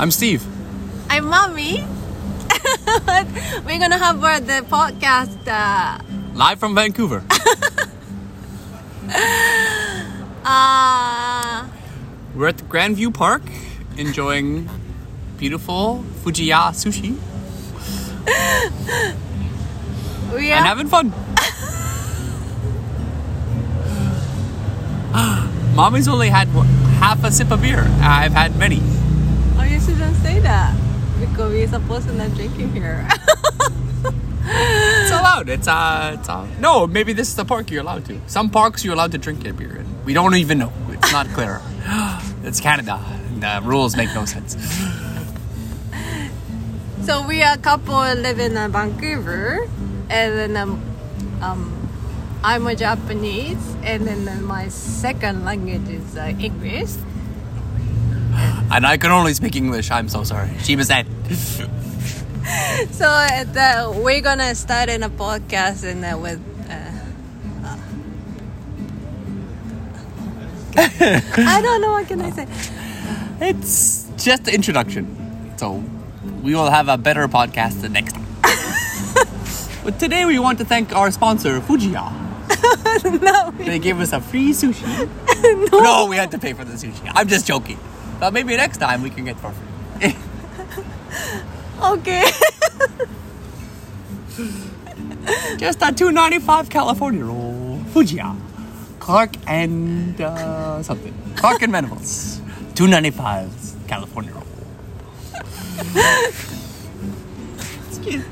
I'm Steve. I'm mommy. We're gonna have uh, the podcast. Uh, Live from Vancouver. uh, We're at the Grandview Park enjoying beautiful Fujiya sushi we and having fun. Mommy's only had half a sip of beer. I've had many. Oh, you shouldn't say that because we're supposed to not drinking here. It's allowed. It's uh, it's uh, no. Maybe this is the park you're allowed to. Some parks you're allowed to drink a beer, and we don't even know. It's not clear. it's Canada. The rules make no sense. so we are a couple living in uh, Vancouver, and then um, um, I'm a Japanese, and then uh, my second language is uh, English. And I can only speak English. I'm so sorry. Shiba said. So uh, we're gonna start in a podcast and uh, with. Uh, I don't know what can I say. It's just the introduction. So we will have a better podcast the next time. but today we want to thank our sponsor, Fujiya. no, They gave us a free sushi. no. we had to pay for the sushi. I'm just joking. But maybe next time we can get for free. okay. just a 295 California roll. Fujiya. Clark and uh, something. Clark and Venables. 295 California roll. Excuse